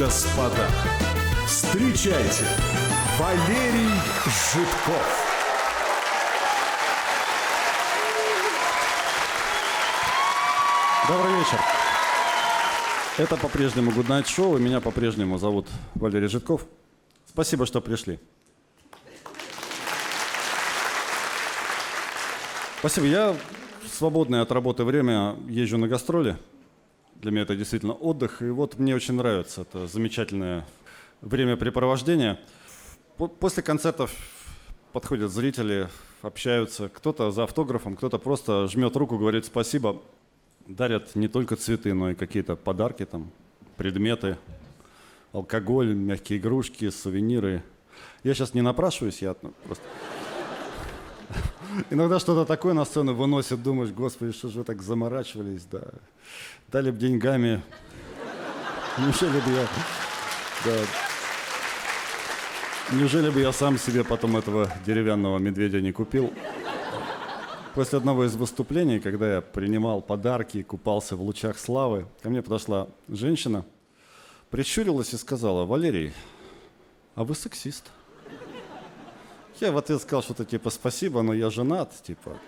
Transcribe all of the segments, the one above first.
господа, встречайте, Валерий Житков. Добрый вечер. Это по-прежнему Good Night Show, и меня по-прежнему зовут Валерий Житков. Спасибо, что пришли. Спасибо. Я в свободное от работы время езжу на гастроли. Для меня это действительно отдых. И вот мне очень нравится это замечательное времяпрепровождение. По- После концертов подходят зрители, общаются. Кто-то за автографом, кто-то просто жмет руку, говорит спасибо. Дарят не только цветы, но и какие-то подарки, там, предметы, алкоголь, мягкие игрушки, сувениры. Я сейчас не напрашиваюсь, я ну, просто... Иногда что-то такое на сцену выносят, думаешь, господи, что же вы так заморачивались, да. Дали бы деньгами. Неужели бы я... Да. Неужели бы я сам себе потом этого деревянного медведя не купил? После одного из выступлений, когда я принимал подарки, купался в лучах славы, ко мне подошла женщина, прищурилась и сказала, Валерий, а вы сексист. Я в ответ сказал что-то типа «спасибо, но я женат», типа.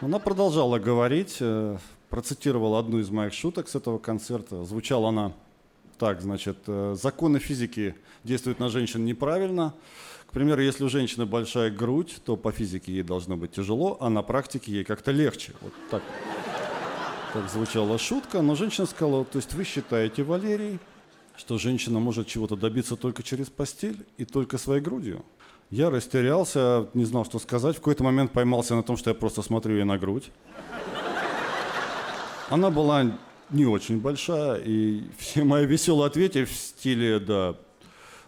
Она продолжала говорить, э, процитировала одну из моих шуток с этого концерта. Звучала она так, значит, э, законы физики действуют на женщин неправильно. К примеру, если у женщины большая грудь, то по физике ей должно быть тяжело, а на практике ей как-то легче. Вот так, так звучала шутка, но женщина сказала, то есть вы считаете, Валерий, что женщина может чего-то добиться только через постель и только своей грудью? Я растерялся, не знал, что сказать. В какой-то момент поймался на том, что я просто смотрю ей на грудь. Она была не очень большая, и все мои веселые ответы в стиле, да,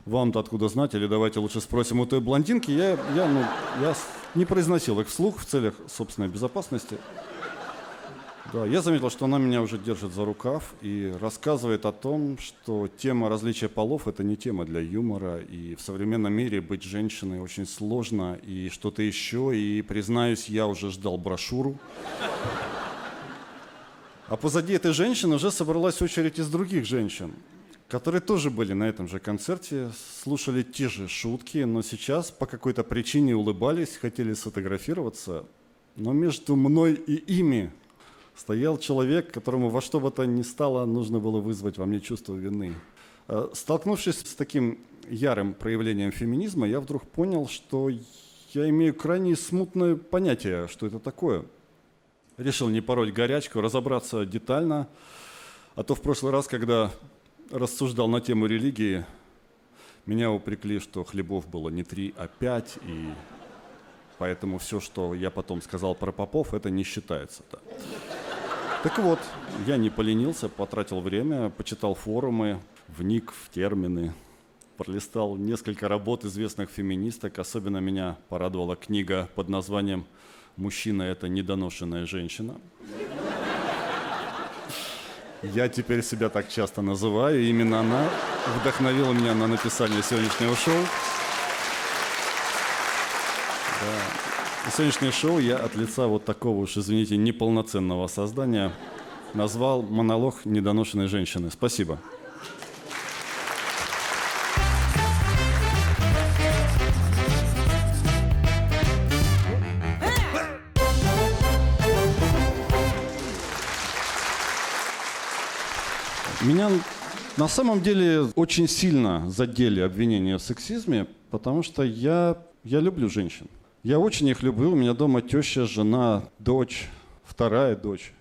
вам-то откуда знать, или давайте лучше спросим у той блондинки, я, я, ну, я не произносил их вслух в целях собственной безопасности. Да, я заметил, что она меня уже держит за рукав и рассказывает о том, что тема различия полов – это не тема для юмора, и в современном мире быть женщиной очень сложно, и что-то еще, и, признаюсь, я уже ждал брошюру. А позади этой женщины уже собралась очередь из других женщин, которые тоже были на этом же концерте, слушали те же шутки, но сейчас по какой-то причине улыбались, хотели сфотографироваться. Но между мной и ими стоял человек, которому во что бы то ни стало нужно было вызвать во мне чувство вины. Э, Столкнувшись с таким ярым проявлением феминизма, я вдруг понял, что я имею крайне смутное понятие, что это такое. Решил не пороть горячку, разобраться детально, а то в прошлый раз, когда рассуждал на тему религии, меня упрекли, что хлебов было не три, а пять, и поэтому все, что я потом сказал про попов, это не считается. Да. Так вот, я не поленился, потратил время, почитал форумы, вник в термины, пролистал несколько работ известных феминисток. Особенно меня порадовала книга под названием «Мужчина – это недоношенная женщина». Я теперь себя так часто называю, и именно она вдохновила меня на написание сегодняшнего шоу. Да. Сегодняшнее шоу я от лица вот такого уж, извините, неполноценного создания назвал «Монолог недоношенной женщины». Спасибо. Меня на самом деле очень сильно задели обвинения в сексизме, потому что я, я люблю женщин. Я очень их люблю. У меня дома теща, жена, дочь, вторая дочь.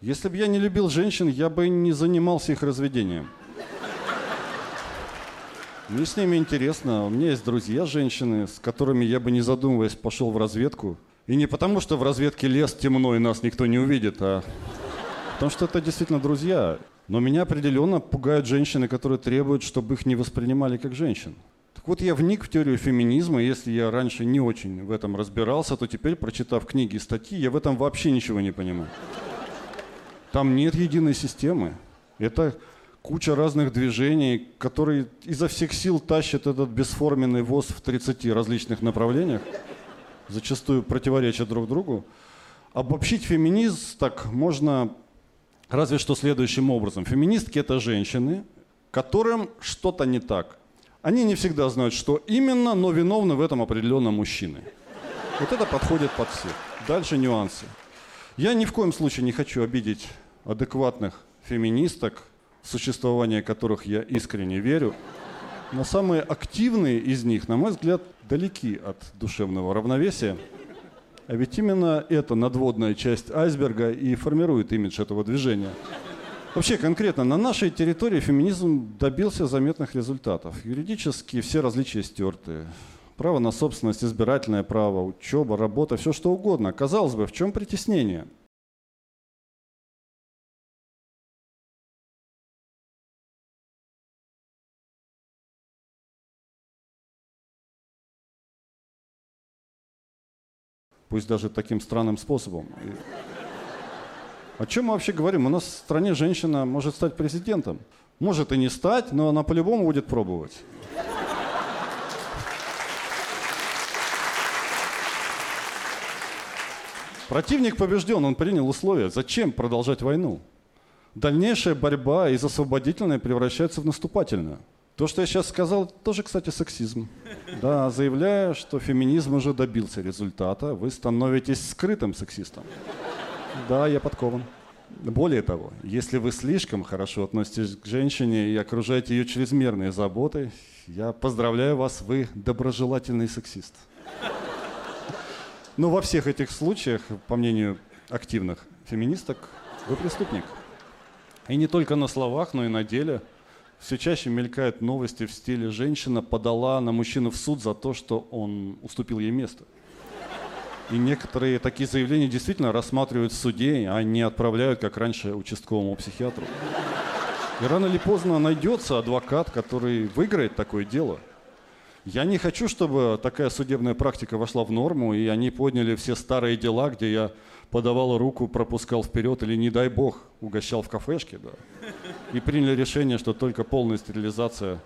Если бы я не любил женщин, я бы не занимался их разведением. Мне с ними интересно. У меня есть друзья женщины, с которыми я бы не задумываясь пошел в разведку. И не потому, что в разведке лес темно и нас никто не увидит, а потому что это действительно друзья. Но меня определенно пугают женщины, которые требуют, чтобы их не воспринимали как женщин. Так вот, я вник в теорию феминизма, если я раньше не очень в этом разбирался, то теперь, прочитав книги и статьи, я в этом вообще ничего не понимаю. Там нет единой системы. Это куча разных движений, которые изо всех сил тащат этот бесформенный воз в 30 различных направлениях, зачастую противоречат друг другу. Обобщить феминизм так можно Разве что следующим образом. Феминистки – это женщины, которым что-то не так. Они не всегда знают, что именно, но виновны в этом определенно мужчины. Вот это подходит под всех. Дальше нюансы. Я ни в коем случае не хочу обидеть адекватных феминисток, в существование которых я искренне верю. Но самые активные из них, на мой взгляд, далеки от душевного равновесия. А ведь именно эта надводная часть айсберга и формирует имидж этого движения. Вообще, конкретно, на нашей территории феминизм добился заметных результатов. Юридически все различия стерты. Право на собственность, избирательное право, учеба, работа, все что угодно. Казалось бы, в чем притеснение? Пусть даже таким странным способом. О чем мы вообще говорим? У нас в стране женщина может стать президентом. Может и не стать, но она по-любому будет пробовать. Противник побежден, он принял условия. Зачем продолжать войну? Дальнейшая борьба из освободительной превращается в наступательную. То, что я сейчас сказал, тоже, кстати, сексизм. Да, заявляю, что феминизм уже добился результата, вы становитесь скрытым сексистом. Да, я подкован. Более того, если вы слишком хорошо относитесь к женщине и окружаете ее чрезмерной заботой, я поздравляю вас, вы доброжелательный сексист. Но во всех этих случаях, по мнению активных феминисток, вы преступник. И не только на словах, но и на деле. Все чаще мелькают новости в стиле «женщина подала на мужчину в суд за то, что он уступил ей место». И некоторые такие заявления действительно рассматривают в суде, а не отправляют, как раньше, участковому психиатру. И рано или поздно найдется адвокат, который выиграет такое дело – я не хочу, чтобы такая судебная практика вошла в норму, и они подняли все старые дела, где я подавал руку, пропускал вперед или, не дай бог, угощал в кафешке, да. И приняли решение, что только полная стерилизация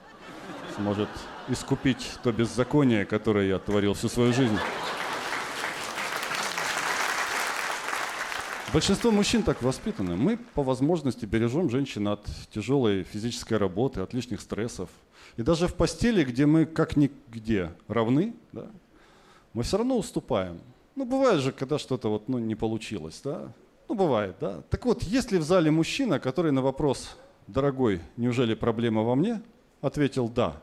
сможет искупить то беззаконие, которое я творил всю свою жизнь. Большинство мужчин так воспитаны. Мы по возможности бережем женщин от тяжелой физической работы, от лишних стрессов. И даже в постели, где мы как нигде равны, да, мы все равно уступаем. Ну, бывает же, когда что-то вот, ну, не получилось, да. Ну, бывает, да. Так вот, если в зале мужчина, который на вопрос «Дорогой, неужели проблема во мне?» ответил «Да».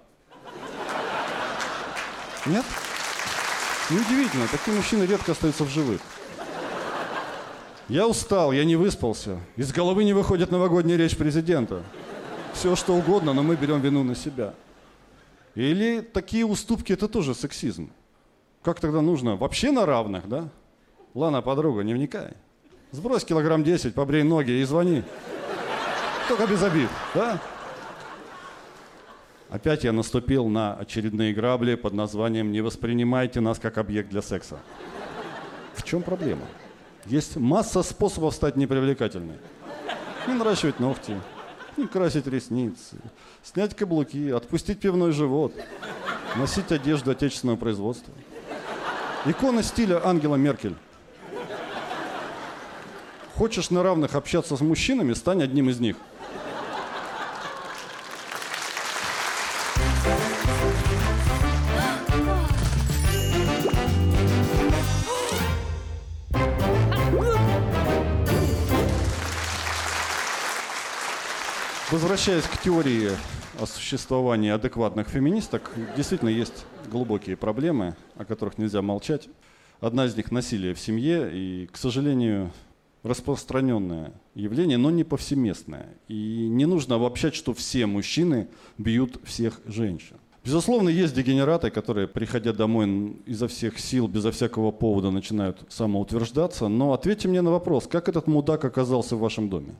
Нет? Неудивительно, такие мужчины редко остаются в живых. Я устал, я не выспался. Из головы не выходит новогодняя речь президента. Все что угодно, но мы берем вину на себя. Или такие уступки это тоже сексизм. Как тогда нужно? Вообще на равных, да? Ладно, подруга, не вникай. Сбрось килограмм 10, побрей ноги и звони. Только без обид, да? Опять я наступил на очередные грабли под названием «Не воспринимайте нас как объект для секса». В чем проблема? Есть масса способов стать непривлекательной. Не наращивать ногти, не красить ресницы, снять каблуки, отпустить пивной живот, носить одежду отечественного производства. Икона стиля Ангела Меркель. Хочешь на равных общаться с мужчинами, стань одним из них – Возвращаясь к теории о существовании адекватных феминисток, действительно есть глубокие проблемы, о которых нельзя молчать. Одна из них – насилие в семье, и, к сожалению, распространенное явление, но не повсеместное. И не нужно обобщать, что все мужчины бьют всех женщин. Безусловно, есть дегенераты, которые, приходя домой изо всех сил, безо всякого повода, начинают самоутверждаться. Но ответьте мне на вопрос, как этот мудак оказался в вашем доме?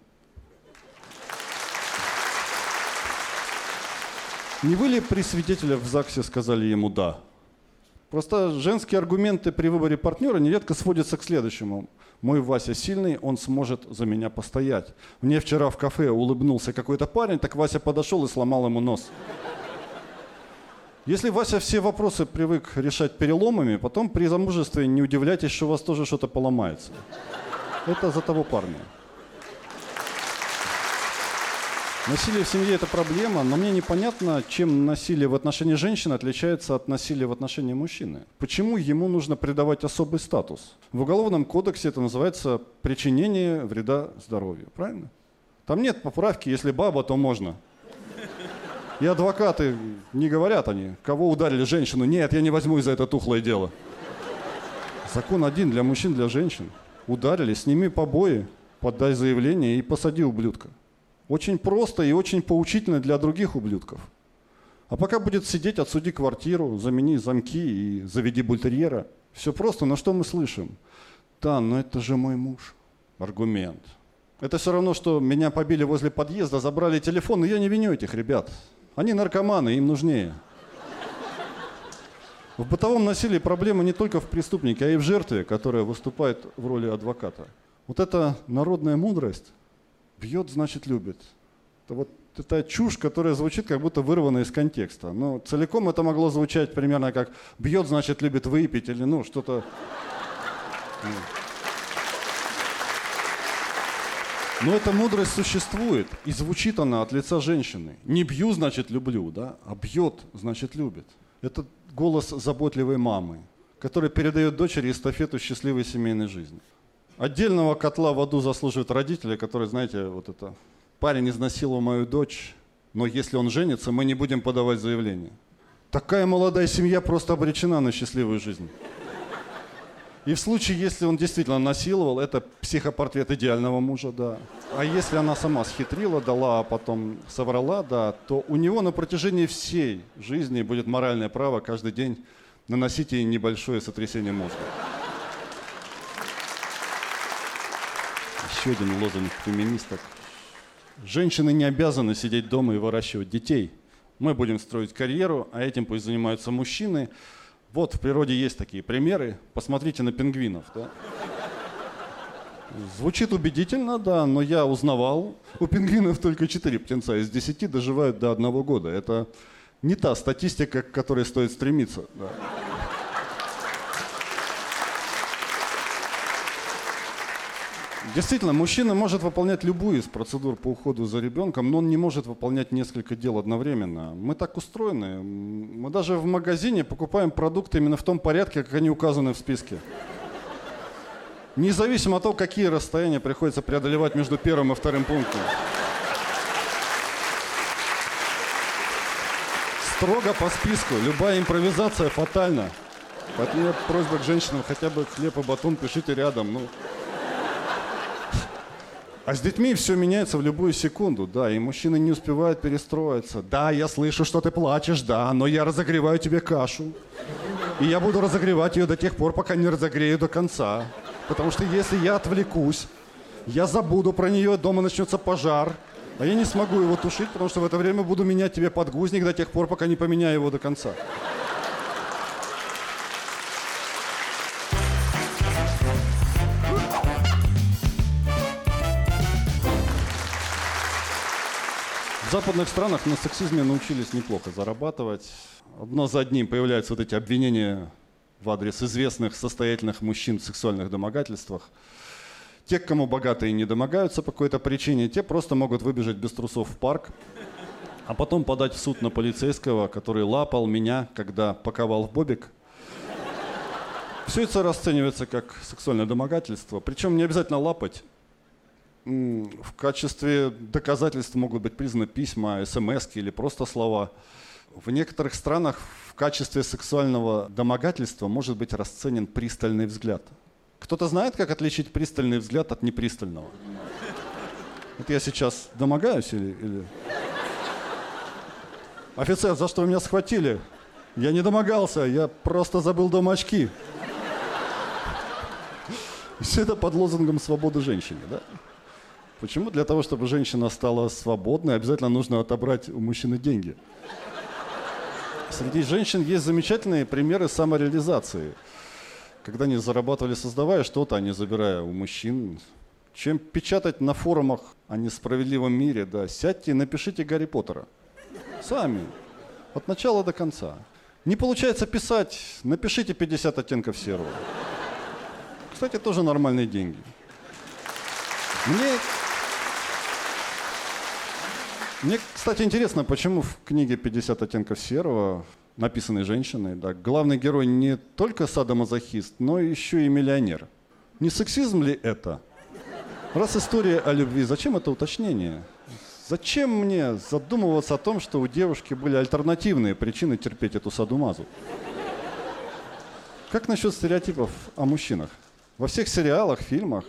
Не вы ли при свидетелях в ЗАГСе сказали ему «да»? Просто женские аргументы при выборе партнера нередко сводятся к следующему. Мой Вася сильный, он сможет за меня постоять. Мне вчера в кафе улыбнулся какой-то парень, так Вася подошел и сломал ему нос. Если Вася все вопросы привык решать переломами, потом при замужестве не удивляйтесь, что у вас тоже что-то поломается. Это за того парня. Насилие в семье – это проблема, но мне непонятно, чем насилие в отношении женщины отличается от насилия в отношении мужчины. Почему ему нужно придавать особый статус? В Уголовном кодексе это называется причинение вреда здоровью, правильно? Там нет поправки, если баба, то можно. И адвокаты не говорят они, кого ударили женщину. Нет, я не возьму за это тухлое дело. Закон один для мужчин, для женщин. Ударили, сними побои, подай заявление и посади ублюдка. Очень просто и очень поучительно для других ублюдков. А пока будет сидеть, отсуди квартиру, замени замки и заведи бультерьера. Все просто, но что мы слышим? Да, но это же мой муж. Аргумент. Это все равно, что меня побили возле подъезда, забрали телефон, и я не виню этих ребят. Они наркоманы, им нужнее. В бытовом насилии проблема не только в преступнике, а и в жертве, которая выступает в роли адвоката. Вот эта народная мудрость бьет, значит, любит. Это вот это чушь, которая звучит как будто вырвана из контекста. Но целиком это могло звучать примерно как бьет, значит, любит выпить или ну что-то. Но эта мудрость существует, и звучит она от лица женщины. Не бью, значит, люблю, да, а бьет, значит, любит. Это голос заботливой мамы, которая передает дочери эстафету счастливой семейной жизни. Отдельного котла в аду заслуживают родители, которые, знаете, вот это, парень изнасиловал мою дочь, но если он женится, мы не будем подавать заявление. Такая молодая семья просто обречена на счастливую жизнь. И в случае, если он действительно насиловал, это психопортрет идеального мужа, да. А если она сама схитрила, дала, а потом соврала, да, то у него на протяжении всей жизни будет моральное право каждый день наносить ей небольшое сотрясение мозга. Еще один лозунг феминисток. Женщины не обязаны сидеть дома и выращивать детей. Мы будем строить карьеру, а этим пусть занимаются мужчины. Вот в природе есть такие примеры. Посмотрите на пингвинов. Да? Звучит убедительно, да, но я узнавал. У пингвинов только 4 птенца из 10 доживают до одного года. Это не та статистика, к которой стоит стремиться. Да. Действительно, мужчина может выполнять любую из процедур по уходу за ребенком, но он не может выполнять несколько дел одновременно. Мы так устроены. Мы даже в магазине покупаем продукты именно в том порядке, как они указаны в списке. Независимо от того, какие расстояния приходится преодолевать между первым и вторым пунктом. Строго по списку. Любая импровизация фатальна. Поэтому просьба к женщинам хотя бы хлеб и батон пишите рядом. Ну, а с детьми все меняется в любую секунду, да, и мужчины не успевают перестроиться. Да, я слышу, что ты плачешь, да, но я разогреваю тебе кашу. И я буду разогревать ее до тех пор, пока не разогрею до конца. Потому что если я отвлекусь, я забуду про нее, дома начнется пожар, а я не смогу его тушить, потому что в это время буду менять тебе подгузник до тех пор, пока не поменяю его до конца. В западных странах на сексизме научились неплохо зарабатывать. Одно за одним появляются вот эти обвинения в адрес известных состоятельных мужчин в сексуальных домогательствах. Те, кому богатые не домогаются по какой-то причине, те просто могут выбежать без трусов в парк, а потом подать в суд на полицейского, который лапал меня, когда паковал в бобик. Все это расценивается как сексуальное домогательство. Причем не обязательно лапать в качестве доказательств могут быть признаны письма, смс или просто слова. В некоторых странах в качестве сексуального домогательства может быть расценен пристальный взгляд. Кто-то знает, как отличить пристальный взгляд от непристального? Это я сейчас домогаюсь или, или... Офицер, за что вы меня схватили? Я не домогался, я просто забыл дома очки. Все это под лозунгом свободы женщины, да? Почему? Для того, чтобы женщина стала свободной, обязательно нужно отобрать у мужчины деньги. Среди женщин есть замечательные примеры самореализации. Когда они зарабатывали, создавая что-то, а не забирая у мужчин. Чем печатать на форумах о несправедливом мире, да, сядьте и напишите Гарри Поттера. Сами. От начала до конца. Не получается писать, напишите 50 оттенков серого. Кстати, тоже нормальные деньги. Мне Мне, кстати, интересно, почему в книге «50 оттенков серого», написанной женщиной, да, главный герой не только садомазохист, но еще и миллионер. Не сексизм ли это? Раз история о любви, зачем это уточнение? Зачем мне задумываться о том, что у девушки были альтернативные причины терпеть эту садумазу? Как насчет стереотипов о мужчинах? Во всех сериалах, фильмах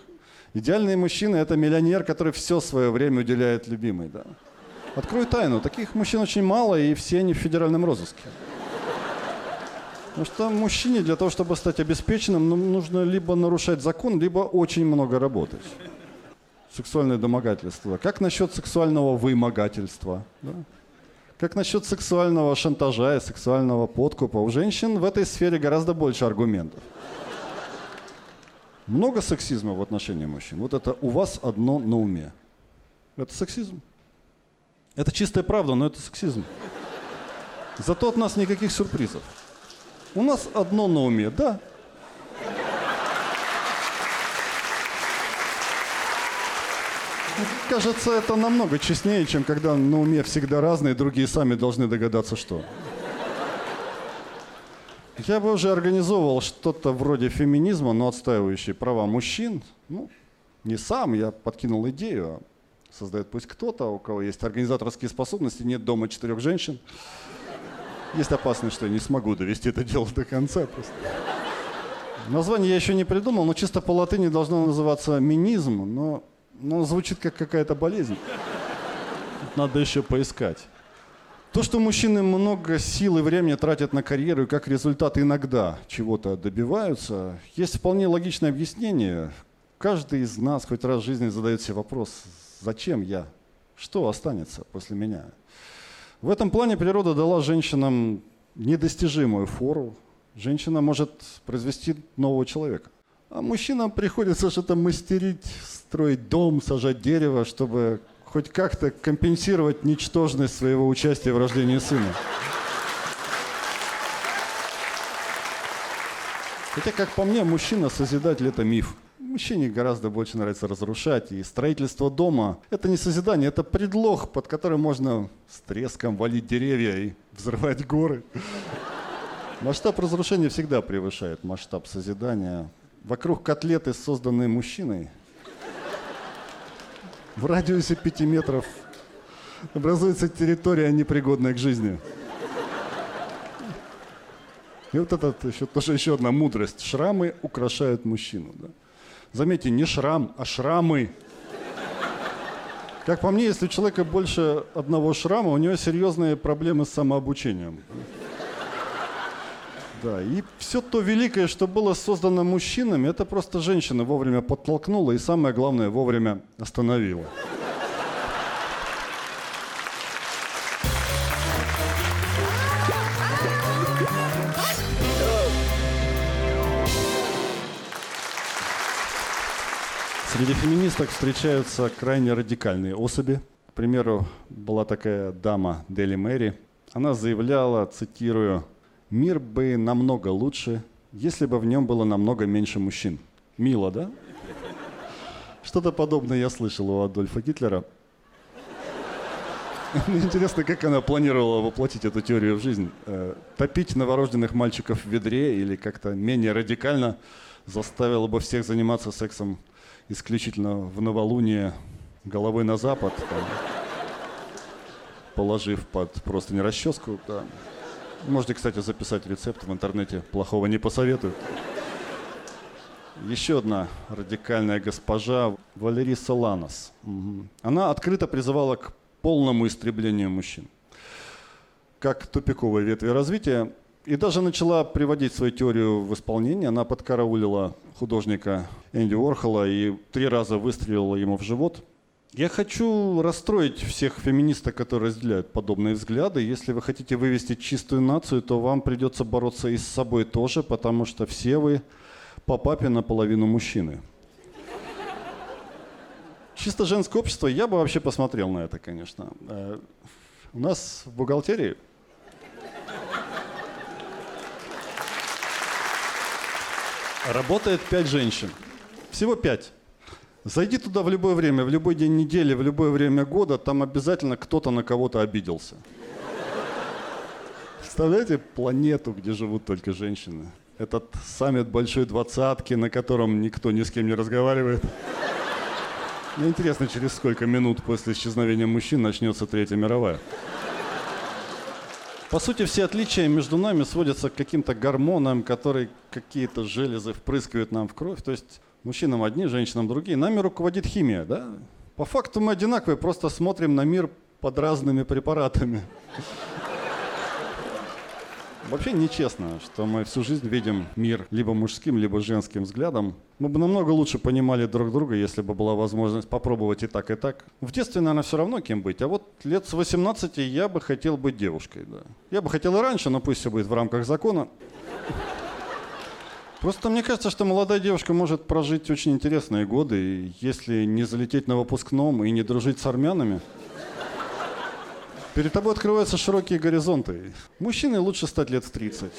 идеальный мужчина – это миллионер, который все свое время уделяет любимой. Да? Открою тайну, таких мужчин очень мало, и все они в федеральном розыске. Потому что мужчине для того, чтобы стать обеспеченным, ну, нужно либо нарушать закон, либо очень много работать. Сексуальное домогательство. Как насчет сексуального вымогательства? Да? Как насчет сексуального шантажа и сексуального подкупа? У женщин в этой сфере гораздо больше аргументов. Много сексизма в отношении мужчин. Вот это у вас одно на уме. Это сексизм. Это чистая правда, но это сексизм. Зато от нас никаких сюрпризов. У нас одно на уме, да. Кажется, это намного честнее, чем когда на уме всегда разные, другие сами должны догадаться, что. Я бы уже организовывал что-то вроде феминизма, но отстаивающий права мужчин. Ну, не сам, я подкинул идею, а создает пусть кто-то, у кого есть организаторские способности, нет дома четырех женщин. Есть опасность, что я не смогу довести это дело до конца просто. Название я еще не придумал, но чисто по латыни должно называться минизм, но, но звучит как какая-то болезнь. Надо еще поискать. То, что мужчины много сил и времени тратят на карьеру и как результат иногда чего-то добиваются, есть вполне логичное объяснение. Каждый из нас хоть раз в жизни задает себе вопрос, зачем я? Что останется после меня? В этом плане природа дала женщинам недостижимую фору. Женщина может произвести нового человека. А мужчинам приходится что-то мастерить, строить дом, сажать дерево, чтобы хоть как-то компенсировать ничтожность своего участия в рождении сына. Хотя, как по мне, мужчина-созидатель – это миф. Мужчине гораздо больше нравится разрушать. И строительство дома – это не созидание, это предлог, под которым можно с треском валить деревья и взрывать горы. Масштаб разрушения всегда превышает масштаб созидания. Вокруг котлеты, созданные мужчиной, в радиусе пяти метров образуется территория, непригодная к жизни. И вот это еще, тоже еще одна мудрость. Шрамы украшают мужчину. Да? Заметьте, не шрам, а шрамы. Как по мне, если у человека больше одного шрама, у него серьезные проблемы с самообучением. Да, и все то великое, что было создано мужчинами, это просто женщина вовремя подтолкнула и, самое главное, вовремя остановила. Среди феминисток встречаются крайне радикальные особи. К примеру, была такая дама Дели Мэри. Она заявляла, цитирую, «Мир бы намного лучше, если бы в нем было намного меньше мужчин». Мило, да? Что-то подобное я слышал у Адольфа Гитлера. Мне интересно, как она планировала воплотить эту теорию в жизнь. Э, топить новорожденных мальчиков в ведре или как-то менее радикально заставила бы всех заниматься сексом исключительно в новолуние головой на запад, там, положив под просто не расческу. Да. Можете, кстати, записать рецепт в интернете, плохого не посоветую. Еще одна радикальная госпожа Валерий Соланос. Угу. Она открыто призывала к полному истреблению мужчин. Как тупиковой ветви развития и даже начала приводить свою теорию в исполнение. Она подкараулила художника Энди Уорхола и три раза выстрелила ему в живот. Я хочу расстроить всех феминисток, которые разделяют подобные взгляды. Если вы хотите вывести чистую нацию, то вам придется бороться и с собой тоже, потому что все вы по папе наполовину мужчины. Чисто женское общество, я бы вообще посмотрел на это, конечно. Э, у нас в бухгалтерии Работает пять женщин. Всего пять. Зайди туда в любое время, в любой день недели, в любое время года, там обязательно кто-то на кого-то обиделся. Представляете планету, где живут только женщины? Этот саммит большой двадцатки, на котором никто ни с кем не разговаривает. Мне интересно, через сколько минут после исчезновения мужчин начнется Третья мировая. По сути, все отличия между нами сводятся к каким-то гормонам, которые какие-то железы впрыскивают нам в кровь. То есть мужчинам одни, женщинам другие. Нами руководит химия, да? По факту мы одинаковые, просто смотрим на мир под разными препаратами. Вообще нечестно, что мы всю жизнь видим мир либо мужским, либо женским взглядом. Мы бы намного лучше понимали друг друга, если бы была возможность попробовать и так, и так. В детстве, наверное, все равно кем быть. А вот лет с 18 я бы хотел быть девушкой, да. Я бы хотел и раньше, но пусть все будет в рамках закона. Просто мне кажется, что молодая девушка может прожить очень интересные годы, если не залететь на выпускном и не дружить с армянами. Перед тобой открываются широкие горизонты. Мужчине лучше стать лет в 30.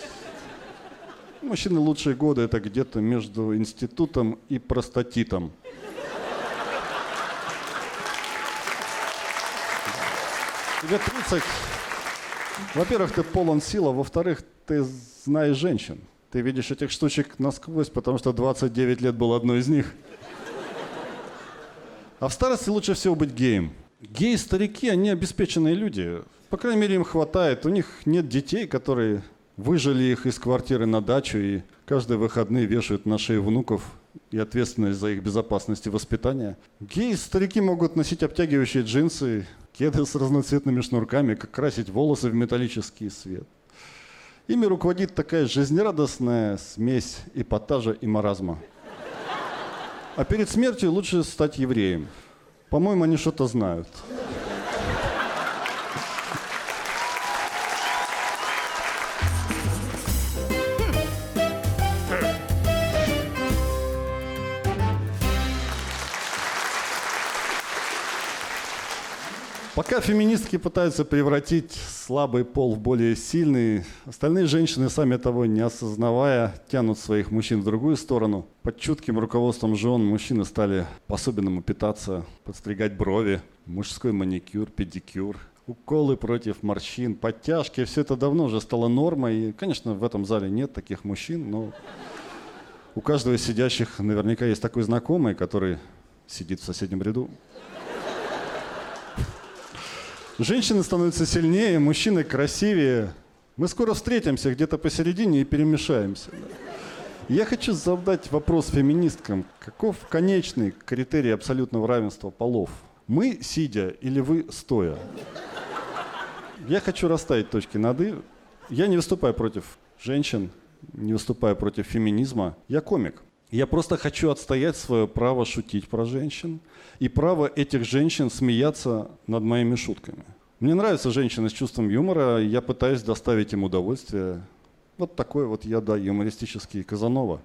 Мужчины лучшие годы это где-то между институтом и простатитом. Тебе 30. Во-первых, ты полон сил, а во-вторых, ты знаешь женщин. Ты видишь этих штучек насквозь, потому что 29 лет был одной из них. А в старости лучше всего быть геем. Геи-старики, они обеспеченные люди. По крайней мере, им хватает. У них нет детей, которые выжили их из квартиры на дачу и каждые выходные вешают на шею внуков и ответственность за их безопасность и воспитание. Геи-старики могут носить обтягивающие джинсы, кеды с разноцветными шнурками, как красить волосы в металлический свет. Ими руководит такая жизнерадостная смесь эпатажа и маразма. А перед смертью лучше стать евреем – по-моему, они что-то знают. Пока феминистки пытаются превратить слабый пол в более сильный, остальные женщины, сами того не осознавая, тянут своих мужчин в другую сторону. Под чутким руководством жен мужчины стали по-особенному питаться, подстригать брови, мужской маникюр, педикюр, уколы против морщин, подтяжки. Все это давно уже стало нормой. И, конечно, в этом зале нет таких мужчин, но у каждого из сидящих наверняка есть такой знакомый, который сидит в соседнем ряду. Женщины становятся сильнее, мужчины красивее. Мы скоро встретимся где-то посередине и перемешаемся. Я хочу задать вопрос феминисткам. Каков конечный критерий абсолютного равенства полов? Мы сидя или вы стоя? Я хочу расставить точки над «и». Я не выступаю против женщин, не выступаю против феминизма. Я комик. Я просто хочу отстоять свое право шутить про женщин и право этих женщин смеяться над моими шутками. Мне нравятся женщины с чувством юмора, я пытаюсь доставить им удовольствие. Вот такой вот я, да, юмористический Казанова.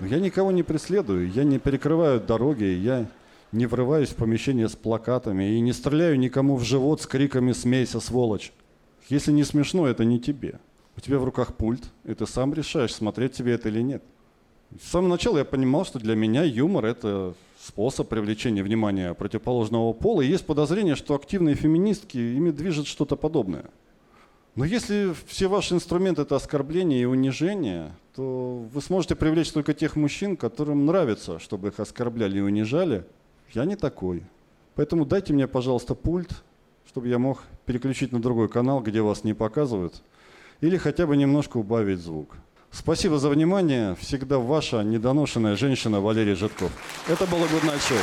Я никого не преследую, я не перекрываю дороги, я не врываюсь в помещение с плакатами и не стреляю никому в живот с криками «Смейся, сволочь!». Если не смешно, это не тебе. У тебя в руках пульт, и ты сам решаешь, смотреть тебе это или нет. С самого начала я понимал, что для меня юмор – это способ привлечения внимания противоположного пола. И есть подозрение, что активные феминистки ими движет что-то подобное. Но если все ваши инструменты – это оскорбление и унижение, то вы сможете привлечь только тех мужчин, которым нравится, чтобы их оскорбляли и унижали. Я не такой. Поэтому дайте мне, пожалуйста, пульт, чтобы я мог переключить на другой канал, где вас не показывают, или хотя бы немножко убавить звук. Спасибо за внимание. Всегда ваша недоношенная женщина Валерий Житков. Это было Good Night Show.